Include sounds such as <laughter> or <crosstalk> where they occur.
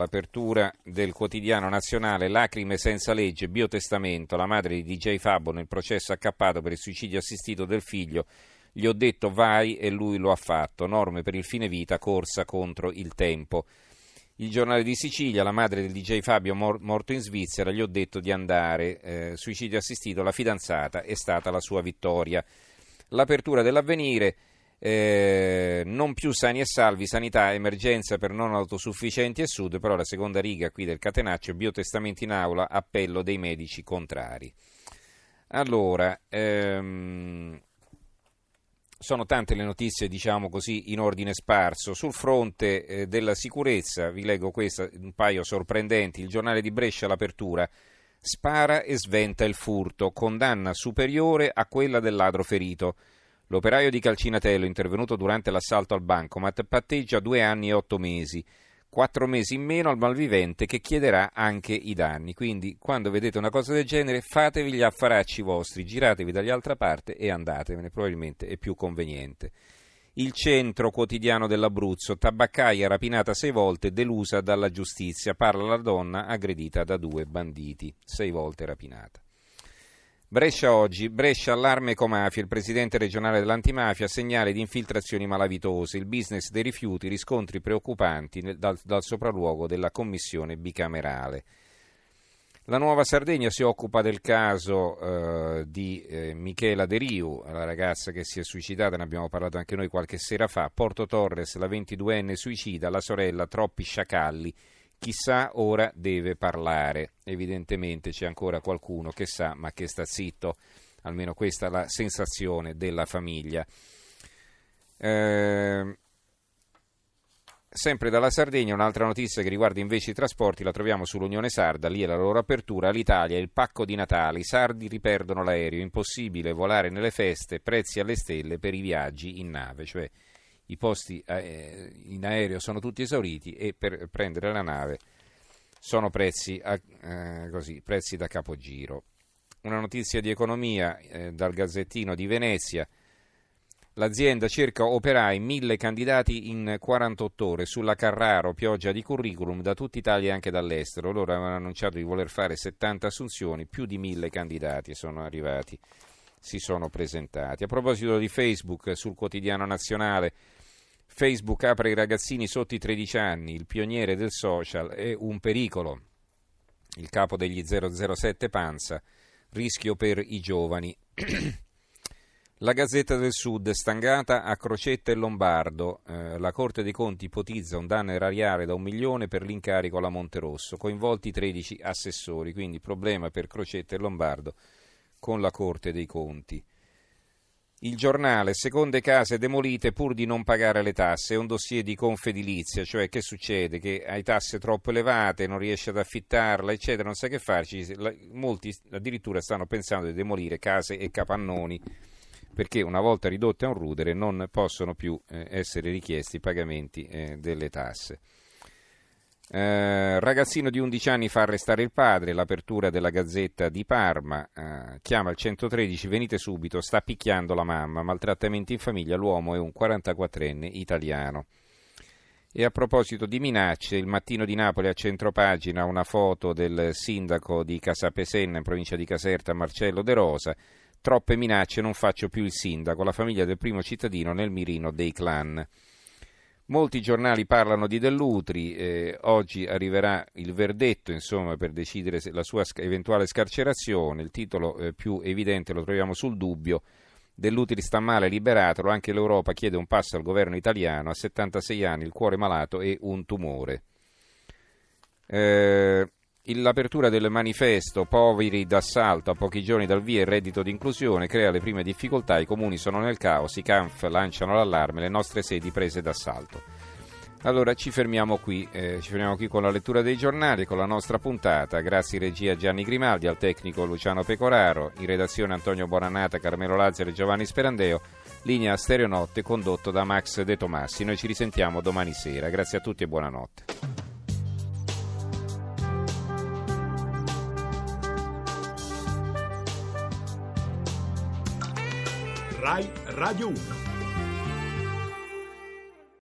L'apertura del quotidiano nazionale Lacrime senza legge, biotestamento, la madre di DJ Fabbo nel processo accappato per il suicidio assistito del figlio. Gli ho detto vai e lui lo ha fatto. Norme per il fine vita, corsa contro il tempo. Il giornale di Sicilia, la madre del DJ Fabio mor- morto in Svizzera, gli ho detto di andare. Eh, suicidio assistito, la fidanzata è stata la sua vittoria. L'apertura dell'avvenire. Eh, non più sani e salvi, sanità, emergenza per non autosufficienti e sud, però la seconda riga qui del catenaccio, biotestamenti in aula, appello dei medici contrari. Allora, ehm, sono tante le notizie, diciamo così, in ordine sparso. Sul fronte eh, della sicurezza, vi leggo questa, un paio sorprendenti, il giornale di Brescia, l'apertura, spara e sventa il furto, condanna superiore a quella del ladro ferito. L'operaio di Calcinatello, intervenuto durante l'assalto al bancomat, patteggia due anni e otto mesi, quattro mesi in meno al malvivente che chiederà anche i danni. Quindi, quando vedete una cosa del genere, fatevi gli affaracci vostri, giratevi dall'altra parte e andatevene, probabilmente è più conveniente. Il centro quotidiano dell'Abruzzo, tabaccaia rapinata sei volte, delusa dalla giustizia, parla la donna aggredita da due banditi, sei volte rapinata. Brescia oggi, Brescia allarme ecomafia, il presidente regionale dell'antimafia segnale di infiltrazioni malavitose, il business dei rifiuti, riscontri preoccupanti nel, dal, dal sopralluogo della commissione bicamerale. La Nuova Sardegna si occupa del caso eh, di eh, Michela De Riu, la ragazza che si è suicidata, ne abbiamo parlato anche noi qualche sera fa. Porto Torres, la 22enne suicida, la sorella troppi sciacalli. Chissà ora deve parlare. Evidentemente c'è ancora qualcuno che sa ma che sta zitto, almeno questa è la sensazione della famiglia. Eh, sempre dalla Sardegna un'altra notizia che riguarda invece i trasporti la troviamo sull'Unione Sarda, lì è la loro apertura, all'Italia il pacco di Natale, i sardi riperdono l'aereo, impossibile volare nelle feste, prezzi alle stelle per i viaggi in nave, cioè i posti eh, in aereo sono tutti esauriti e per prendere la nave sono prezzi, eh, così, prezzi da capogiro. Una notizia di economia eh, dal Gazzettino di Venezia. L'azienda cerca operai, mille candidati in 48 ore sulla Carraro, pioggia di curriculum da tutta Italia e anche dall'estero. Loro avevano annunciato di voler fare 70 assunzioni, più di mille candidati sono arrivati, si sono presentati. A proposito di Facebook, sul quotidiano nazionale Facebook apre i ragazzini sotto i 13 anni, il pioniere del social è un pericolo. Il capo degli 007 Panza, rischio per i giovani. <clears throat> La Gazzetta del Sud, stangata a Crocetta e Lombardo, eh, la Corte dei Conti ipotizza un danno erariale da un milione per l'incarico alla Monterosso, coinvolti 13 assessori, quindi problema per Crocetta e Lombardo con la Corte dei Conti. Il giornale, seconde case demolite pur di non pagare le tasse, è un dossier di confedilizia, cioè che succede? Che hai tasse troppo elevate, non riesci ad affittarla, eccetera, non sai che farci. Molti addirittura stanno pensando di demolire case e capannoni perché una volta ridotte a un rudere non possono più eh, essere richiesti i pagamenti eh, delle tasse. Eh, ragazzino di 11 anni fa arrestare il padre, l'apertura della Gazzetta di Parma, eh, chiama il 113, venite subito, sta picchiando la mamma, maltrattamenti in famiglia, l'uomo è un 44enne italiano. E a proposito di minacce, il mattino di Napoli a centropagina una foto del sindaco di Casapesenna in provincia di Caserta, Marcello De Rosa. Troppe minacce, non faccio più il sindaco, la famiglia del primo cittadino nel mirino dei clan. Molti giornali parlano di Dell'Utri, eh, oggi arriverà il verdetto insomma, per decidere la sua eventuale scarcerazione, il titolo eh, più evidente lo troviamo sul dubbio, Dell'Utri sta male, liberatelo, anche l'Europa chiede un passo al governo italiano, a 76 anni, il cuore malato e un tumore. Eh, L'apertura del manifesto Poveri d'assalto a pochi giorni dal via il reddito di inclusione crea le prime difficoltà, i comuni sono nel caos, i CANF lanciano l'allarme, le nostre sedi prese d'assalto. Allora ci fermiamo qui, eh, ci fermiamo qui con la lettura dei giornali, con la nostra puntata. Grazie regia Gianni Grimaldi, al tecnico Luciano Pecoraro, in redazione Antonio Bonannata, Carmelo Lazzaro e Giovanni Sperandeo, linea Stereonotte condotto da Max De Tomassi. Noi ci risentiamo domani sera. Grazie a tutti e buonanotte. Rai Radio 1.